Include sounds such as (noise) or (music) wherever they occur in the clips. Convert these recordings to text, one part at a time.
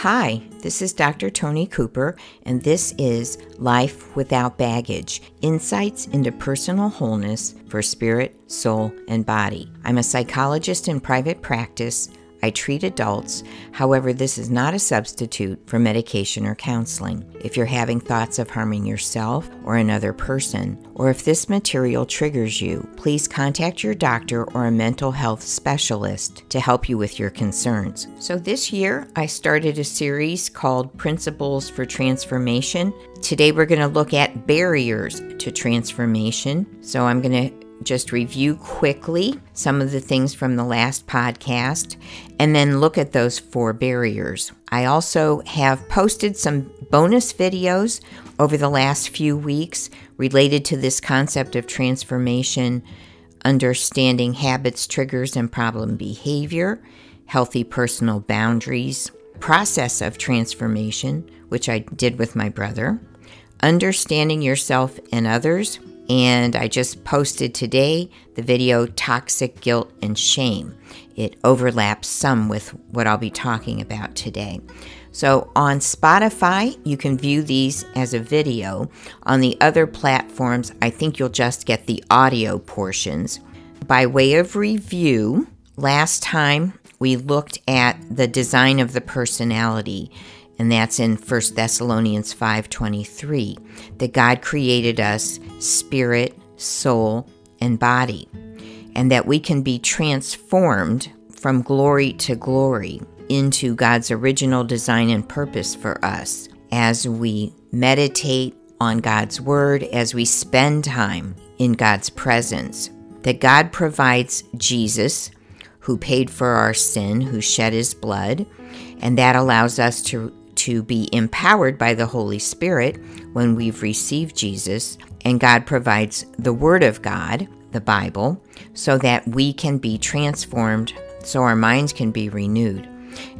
Hi, this is Dr. Tony Cooper, and this is Life Without Baggage Insights into Personal Wholeness for Spirit, Soul, and Body. I'm a psychologist in private practice I treat adults. However, this is not a substitute for medication or counseling. If you're having thoughts of harming yourself or another person, or if this material triggers you, please contact your doctor or a mental health specialist to help you with your concerns. So, this year I started a series called Principles for Transformation. Today we're going to look at barriers to transformation. So, I'm going to just review quickly some of the things from the last podcast and then look at those four barriers. I also have posted some bonus videos over the last few weeks related to this concept of transformation, understanding habits, triggers, and problem behavior, healthy personal boundaries, process of transformation, which I did with my brother, understanding yourself and others and I just posted today the video Toxic Guilt and Shame. It overlaps some with what I'll be talking about today. So on Spotify, you can view these as a video. On the other platforms, I think you'll just get the audio portions. By way of review, last time we looked at the design of the personality and that's in 1 Thessalonians 5:23 that God created us spirit, soul, and body and that we can be transformed from glory to glory into God's original design and purpose for us as we meditate on God's word as we spend time in God's presence. That God provides Jesus who paid for our sin, who shed his blood, and that allows us to to be empowered by the Holy Spirit when we've received Jesus, and God provides the Word of God, the Bible, so that we can be transformed, so our minds can be renewed.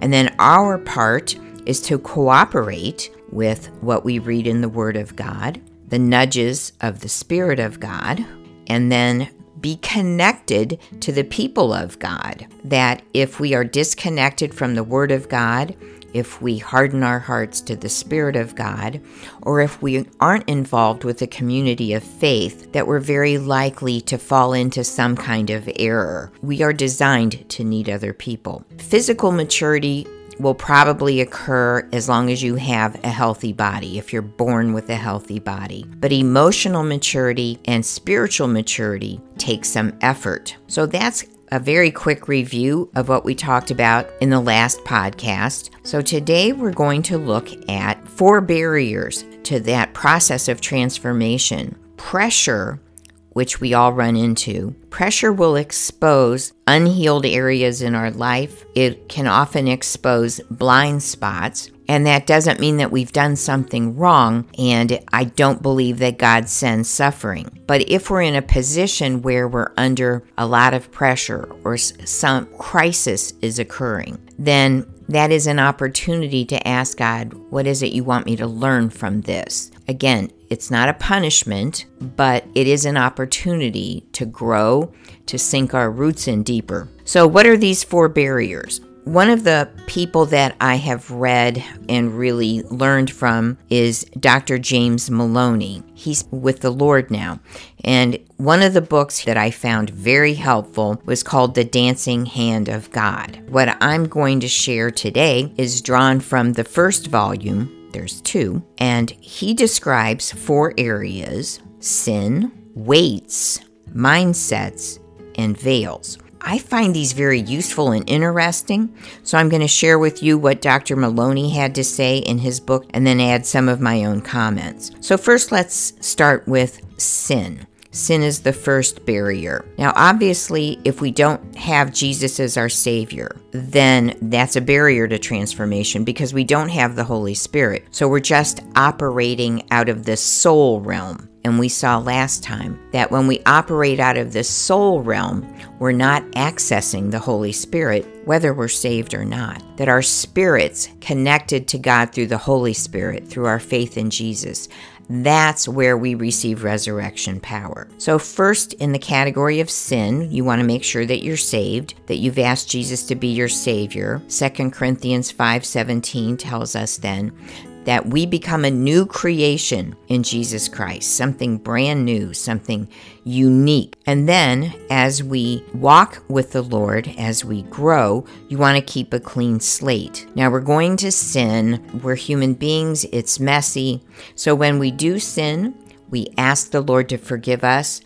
And then our part is to cooperate with what we read in the Word of God, the nudges of the Spirit of God, and then be connected to the people of God. That if we are disconnected from the Word of God, if we harden our hearts to the Spirit of God, or if we aren't involved with a community of faith, that we're very likely to fall into some kind of error. We are designed to need other people. Physical maturity will probably occur as long as you have a healthy body, if you're born with a healthy body. But emotional maturity and spiritual maturity take some effort. So that's a very quick review of what we talked about in the last podcast. So, today we're going to look at four barriers to that process of transformation. Pressure, which we all run into, pressure will expose unhealed areas in our life. It can often expose blind spots. And that doesn't mean that we've done something wrong, and I don't believe that God sends suffering. But if we're in a position where we're under a lot of pressure or some crisis is occurring, then that is an opportunity to ask God, what is it you want me to learn from this? Again, it's not a punishment, but it is an opportunity to grow, to sink our roots in deeper. So, what are these four barriers? One of the people that I have read and really learned from is Dr. James Maloney. He's with the Lord now. And one of the books that I found very helpful was called The Dancing Hand of God. What I'm going to share today is drawn from the first volume, there's two, and he describes four areas sin, weights, mindsets, and veils. I find these very useful and interesting, so I'm going to share with you what Dr. Maloney had to say in his book and then add some of my own comments. So, first, let's start with sin. Sin is the first barrier. Now, obviously, if we don't have Jesus as our Savior, then that's a barrier to transformation because we don't have the Holy Spirit. So we're just operating out of the soul realm. And we saw last time that when we operate out of the soul realm, we're not accessing the Holy Spirit, whether we're saved or not. That our spirits connected to God through the Holy Spirit, through our faith in Jesus, that's where we receive resurrection power. So, first, in the category of sin, you want to make sure that you're saved, that you've asked Jesus to be your Savior. 2 Corinthians 5:17 tells us then that we become a new creation in Jesus Christ, something brand new, something unique. And then as we walk with the Lord, as we grow, you want to keep a clean slate. Now we're going to sin. We're human beings, it's messy. So when we do sin, we ask the Lord to forgive us,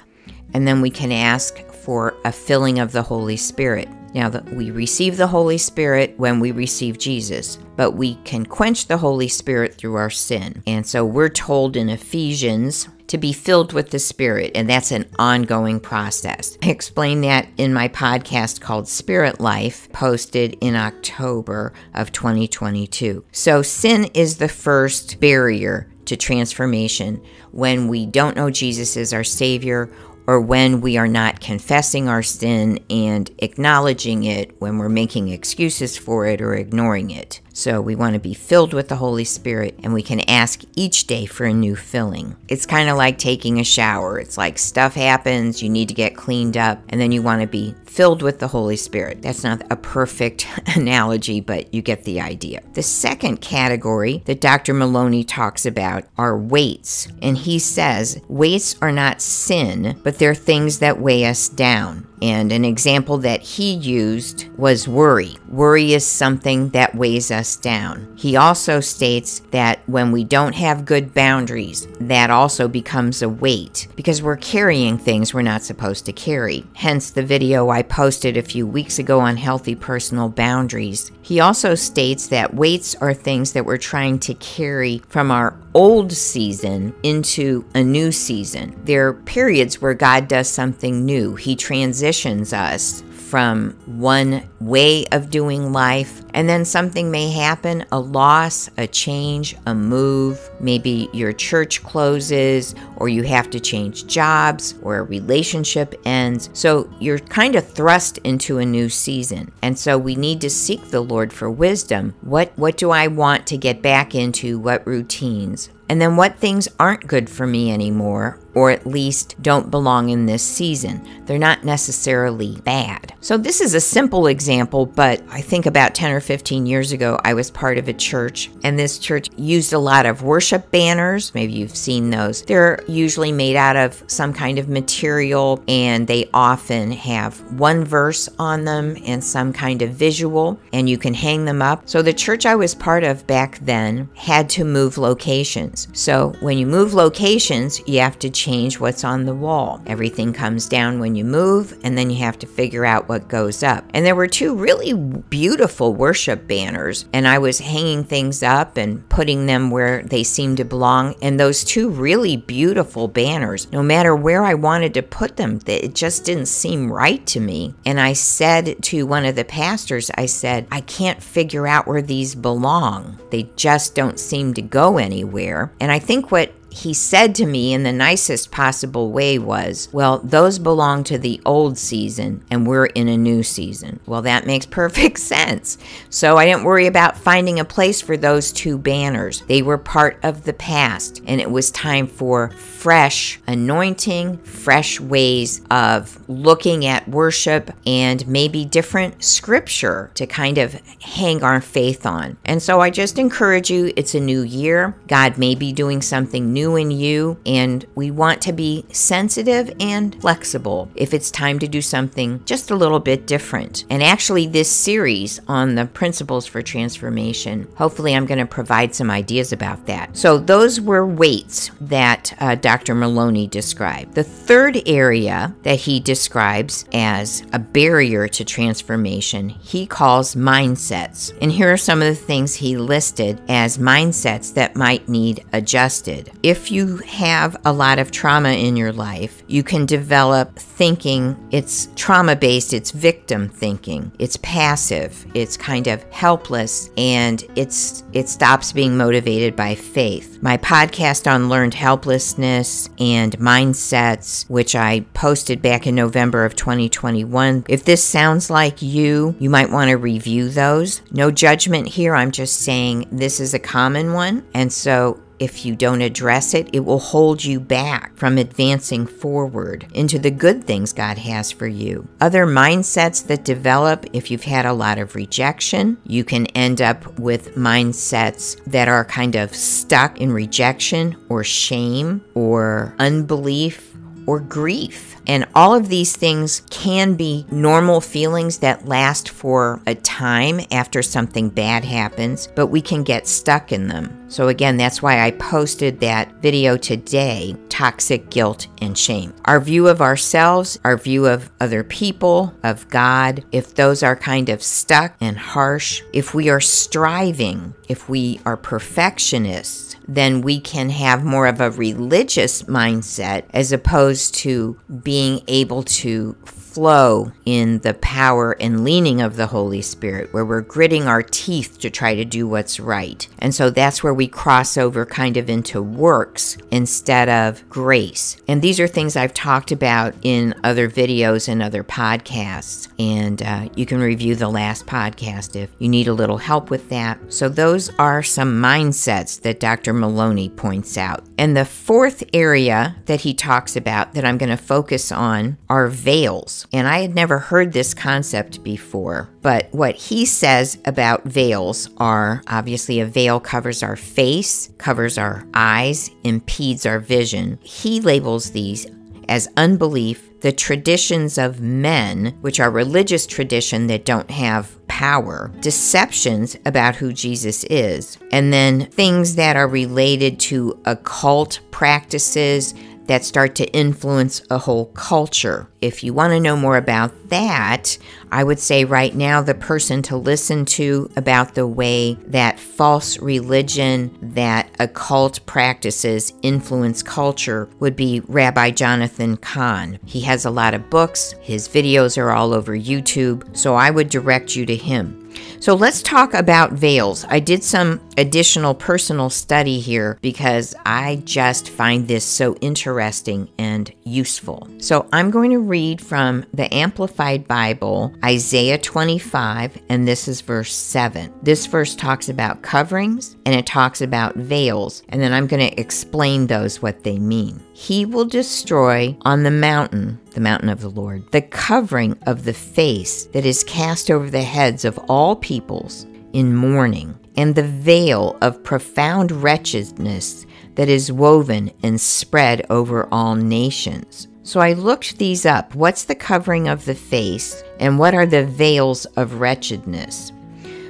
and then we can ask for a filling of the Holy Spirit. Now, that we receive the Holy Spirit when we receive Jesus, but we can quench the Holy Spirit through our sin. And so we're told in Ephesians to be filled with the Spirit, and that's an ongoing process. I explain that in my podcast called Spirit Life, posted in October of 2022. So, sin is the first barrier to transformation when we don't know Jesus as our Savior or when we are not confessing our sin and acknowledging it, when we're making excuses for it or ignoring it. So we want to be filled with the Holy Spirit and we can ask each day for a new filling. It's kind of like taking a shower. It's like stuff happens, you need to get cleaned up, and then you want to be filled with the Holy Spirit. That's not a perfect (laughs) analogy, but you get the idea. The second category that Dr. Maloney talks about are weights. And he says weights are not sin, but they're things that weigh us down. And an example that he used was worry. Worry is something that weighs us down. He also states that when we don't have good boundaries, that also becomes a weight because we're carrying things we're not supposed to carry. Hence the video I posted a few weeks ago on healthy personal boundaries. He also states that weights are things that we're trying to carry from our old season into a new season. There are periods where God does something new. He transitions us from one way of doing life, and then something may happen a loss, a change, a move. Maybe your church closes, or you have to change jobs, or a relationship ends. So you're kind of thrust into a new season. And so we need to seek the Lord for wisdom. What, what do I want to get back into? What routines? And then what things aren't good for me anymore? Or at least don't belong in this season. They're not necessarily bad. So, this is a simple example, but I think about 10 or 15 years ago, I was part of a church, and this church used a lot of worship banners. Maybe you've seen those. They're usually made out of some kind of material, and they often have one verse on them and some kind of visual, and you can hang them up. So, the church I was part of back then had to move locations. So, when you move locations, you have to change what's on the wall. Everything comes down when you move, and then you have to figure out what goes up. And there were two really beautiful worship banners, and I was hanging things up and putting them where they seemed to belong. And those two really beautiful banners, no matter where I wanted to put them, it just didn't seem right to me. And I said to one of the pastors, I said, I can't figure out where these belong. They just don't seem to go anywhere. And I think what he said to me in the nicest possible way was, Well, those belong to the old season and we're in a new season. Well, that makes (laughs) perfect sense. So I didn't worry about finding a place for those two banners. They were part of the past and it was time for fresh anointing, fresh ways of looking at worship and maybe different scripture to kind of hang our faith on. And so I just encourage you, it's a new year. God may be doing something new new in you, and we want to be sensitive and flexible if it's time to do something just a little bit different. And actually, this series on the principles for transformation, hopefully, I'm going to provide some ideas about that. So, those were weights that uh, Dr. Maloney described. The third area that he describes as a barrier to transformation, he calls mindsets. And here are some of the things he listed as mindsets that might need adjusted if you have a lot of trauma in your life, you can develop thinking it's trauma based, it's victim thinking, it's passive, it's kind of helpless, and it's it stops being motivated by faith. My podcast on learned helplessness and mindsets, which I posted back in November of 2021. If this sounds like you, you might want to review those. No judgment here. I'm just saying this is a common one. And so if you don't address it, it will hold you back from advancing forward into the good things God has for you. Other mindsets that develop if you've had a lot of rejection, you can end up with mindsets that are kind of stuck in rejection or shame or unbelief or grief. And all of these things can be normal feelings that last for a time after something bad happens, but we can get stuck in them. So, again, that's why I posted that video today toxic guilt and shame. Our view of ourselves, our view of other people, of God, if those are kind of stuck and harsh, if we are striving, if we are perfectionists, then we can have more of a religious mindset as opposed to being able to flow in the power and leaning of the Holy Spirit, where we're gritting our teeth to try to do what's right. And so that's where we cross over kind of into works instead of grace. And these are things I've talked about in other videos and other podcasts. And uh, you can review the last podcast if you need a little help with that. So those are some mindsets that Dr. Maloney points out. And the fourth area that he talks about that I'm going to focus on are veils. And I had never heard this concept before. But what he says about veils are obviously a veil covers our face, covers our eyes, impedes our vision. He labels these as unbelief, the traditions of men, which are religious tradition that don't have power, deceptions about who Jesus is, and then things that are related to occult practices, that start to influence a whole culture. If you want to know more about that, I would say right now the person to listen to about the way that false religion, that occult practices influence culture would be Rabbi Jonathan Cahn. He has a lot of books, his videos are all over YouTube, so I would direct you to him. So let's talk about veils. I did some additional personal study here because I just find this so interesting and useful. So I'm going to read from the Amplified Bible, Isaiah 25, and this is verse 7. This verse talks about coverings and it talks about veils, and then I'm going to explain those what they mean. He will destroy on the mountain, the mountain of the Lord, the covering of the face that is cast over the heads of all peoples in mourning, and the veil of profound wretchedness that is woven and spread over all nations. So I looked these up. What's the covering of the face, and what are the veils of wretchedness?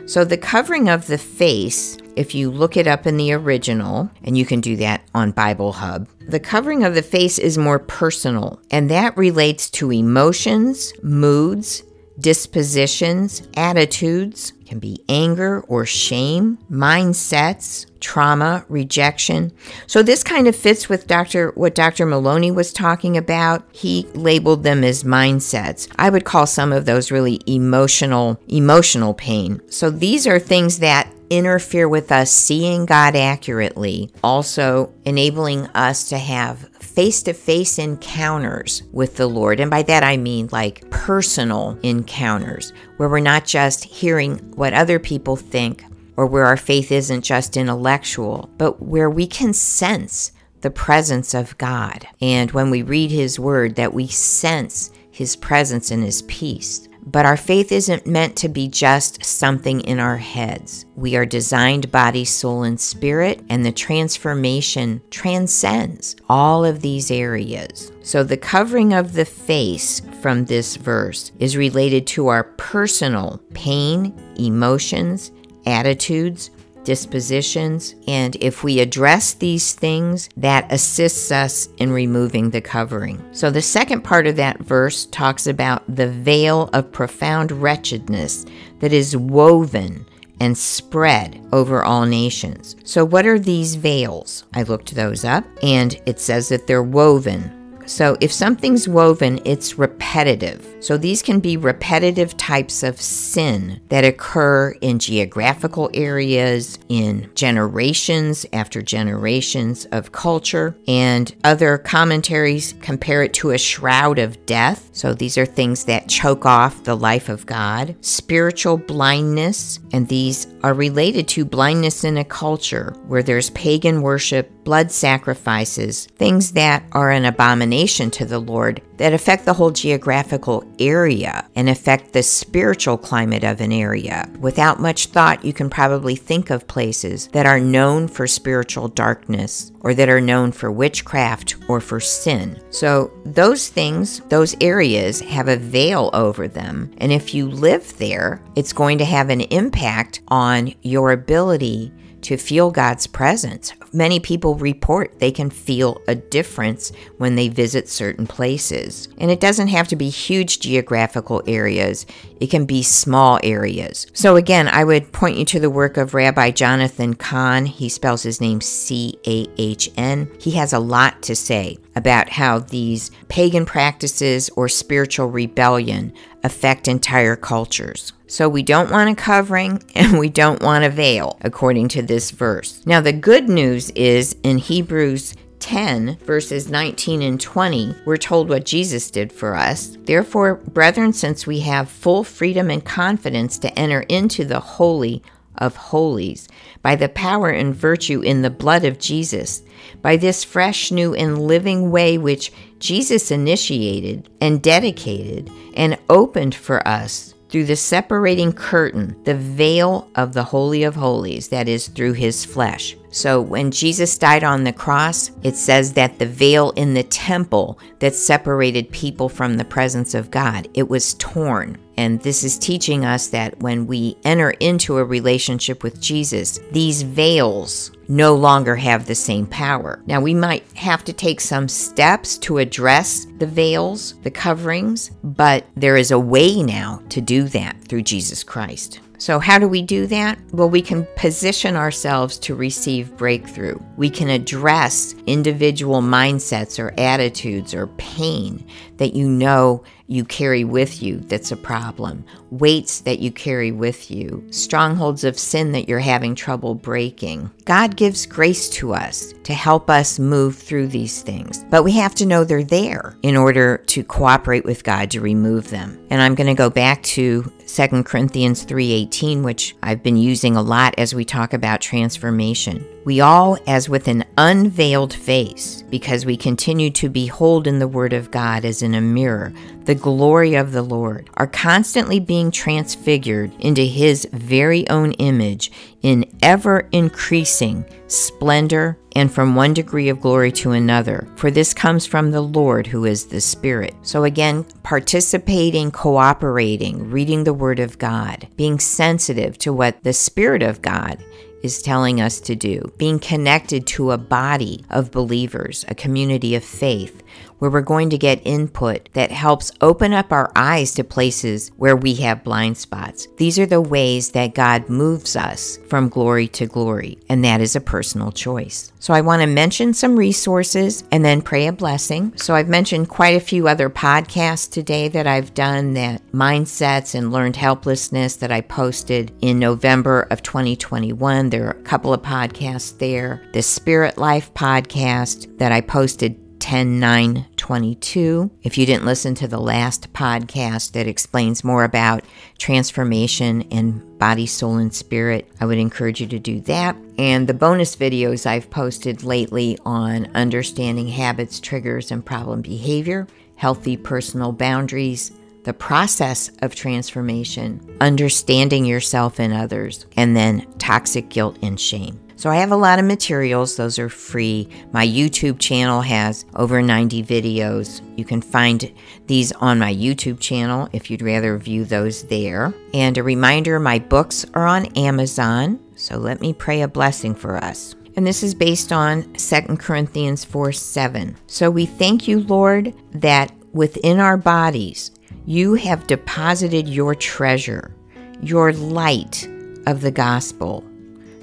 So, the covering of the face, if you look it up in the original, and you can do that on Bible Hub, the covering of the face is more personal, and that relates to emotions, moods, dispositions, attitudes, can be anger or shame, mindsets, trauma, rejection. So this kind of fits with Dr. what Dr. Maloney was talking about. He labeled them as mindsets. I would call some of those really emotional emotional pain. So these are things that interfere with us seeing God accurately, also enabling us to have face to face encounters with the Lord. And by that I mean like personal encounters where we're not just hearing what other people think or where our faith isn't just intellectual, but where we can sense the presence of God. And when we read His Word, that we sense His presence and His peace. But our faith isn't meant to be just something in our heads. We are designed body, soul, and spirit, and the transformation transcends all of these areas. So, the covering of the face from this verse is related to our personal pain, emotions, attitudes, dispositions, and if we address these things, that assists us in removing the covering. So the second part of that verse talks about the veil of profound wretchedness that is woven and spread over all nations. So, what are these veils? I looked those up, and it says that they're woven So if something's woven, it's repetitive. So these can be repetitive types of sin that occur in geographical areas, in generations after generations of culture, and other commentaries compare it to a shroud of death. So these are things that choke off the life of God, spiritual blindness, and these are related to blindness in a culture where there's pagan worship, blood sacrifices, things that are an abomination to the Lord that affect the whole geographical area and affect the spiritual climate of an area. Without much thought, you can probably think of places that are known for spiritual darkness or that are known for witchcraft or for sin. So, those things, those areas have a veil over them. And if you live there, it's going to have an impact on your ability to feel God's presence. Many people report they can feel a difference when they visit certain places. And it doesn't have to be huge geographical areas, it can be small areas. So, again, I would point you to the work of Rabbi Jonathan Cahn. He spells his name C A H N. He has a lot to say about how these pagan practices or spiritual rebellion affect entire cultures. So we don't want a covering (laughs) and we don't want a veil, according to this verse. Now, the good news is in Hebrews 10, verses 19 and 20, we're told what Jesus did for us. Therefore, brethren, since we have full freedom and confidence to enter into the Holy of Holies by the power and virtue in the blood of Jesus, by this fresh, new, and living way which Jesus initiated and dedicated and opened for us through the separating curtain, the veil of the Holy of Holies, that is, through his flesh. So when Jesus died on the cross, it says that the veil in the temple that separated people from the presence of God, it was torn. And this is teaching us that when we enter into a relationship with Jesus, these veils no longer have the same power. Now, we might have to take some steps to address the veils, the coverings, but there is a way now to do that through Jesus Christ. So, how do we do that? Well, we can position ourselves to receive breakthrough. We can address individual mindsets or attitudes or pain that you know you carry with you that's a problem, weights that you carry with you, strongholds of sin that you're having trouble breaking. God gives grace to us to help us move through these things, but we have to know they're there in order to cooperate with God to remove them. And I'm going to go back to 2 Corinthians 3:18, which I've been using a lot as we talk about transformation. We all, as with an unveiled face, because we continue to behold in the Word of God as in a mirror the glory of the Lord, are constantly being transfigured into His very own image in ever increasing splendor and from one degree of glory to another. For this comes from the Lord who is the Spirit. So, again, participating, cooperating, reading the Word of God, being sensitive to what the Spirit of God is telling us to do, being connected to a body of believers, a community of faith, where we're going to get input that helps open up our eyes to places where we have blind spots. These are the ways that God moves us from glory to glory, and that is a personal choice. So I want to mention some resources and then pray a blessing. So I've mentioned quite a few other podcasts today that I've done that mindsets and learned helplessness that I posted in November of 2021. There are a couple of podcasts there. The Spirit Life podcast that I posted 10 9 22. If you didn't listen to the last podcast that explains more about transformation and body, soul, and spirit, I would encourage you to do that. And the bonus videos I've posted lately on understanding habits, triggers, and problem behavior, healthy personal boundaries, the process of transformation, understanding yourself and others, and then toxic guilt and shame. So I have a lot of materials, those are free. My YouTube channel has over 90 videos. You can find these on my YouTube channel if you'd rather view those there. And a reminder my books are on Amazon, so let me pray a blessing for us. And this is based on 2 Corinthians 4 7. So we thank you, Lord, that within our bodies you have deposited your treasure, your light of the gospel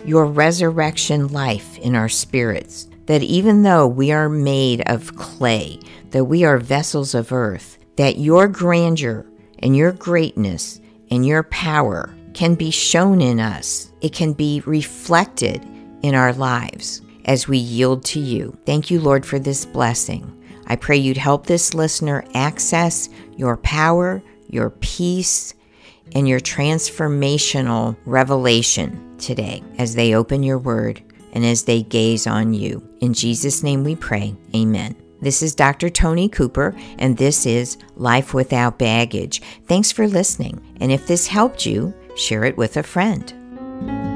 your resurrection life in our spirits, that even though we are made of clay, that we are vessels of earth, that your grandeur and your greatness and your power can be shown in us. It can be reflected in our lives as we yield to you. Thank you, Lord, for this blessing. I pray you'd help this listener access your power, your peace, and your transformational revelation today as they open your word and as they gaze on you. In Jesus' name we pray. Amen. This is Dr. Tony Cooper, and this is Life Without Baggage. Thanks for listening. And if this helped you, share it with a friend.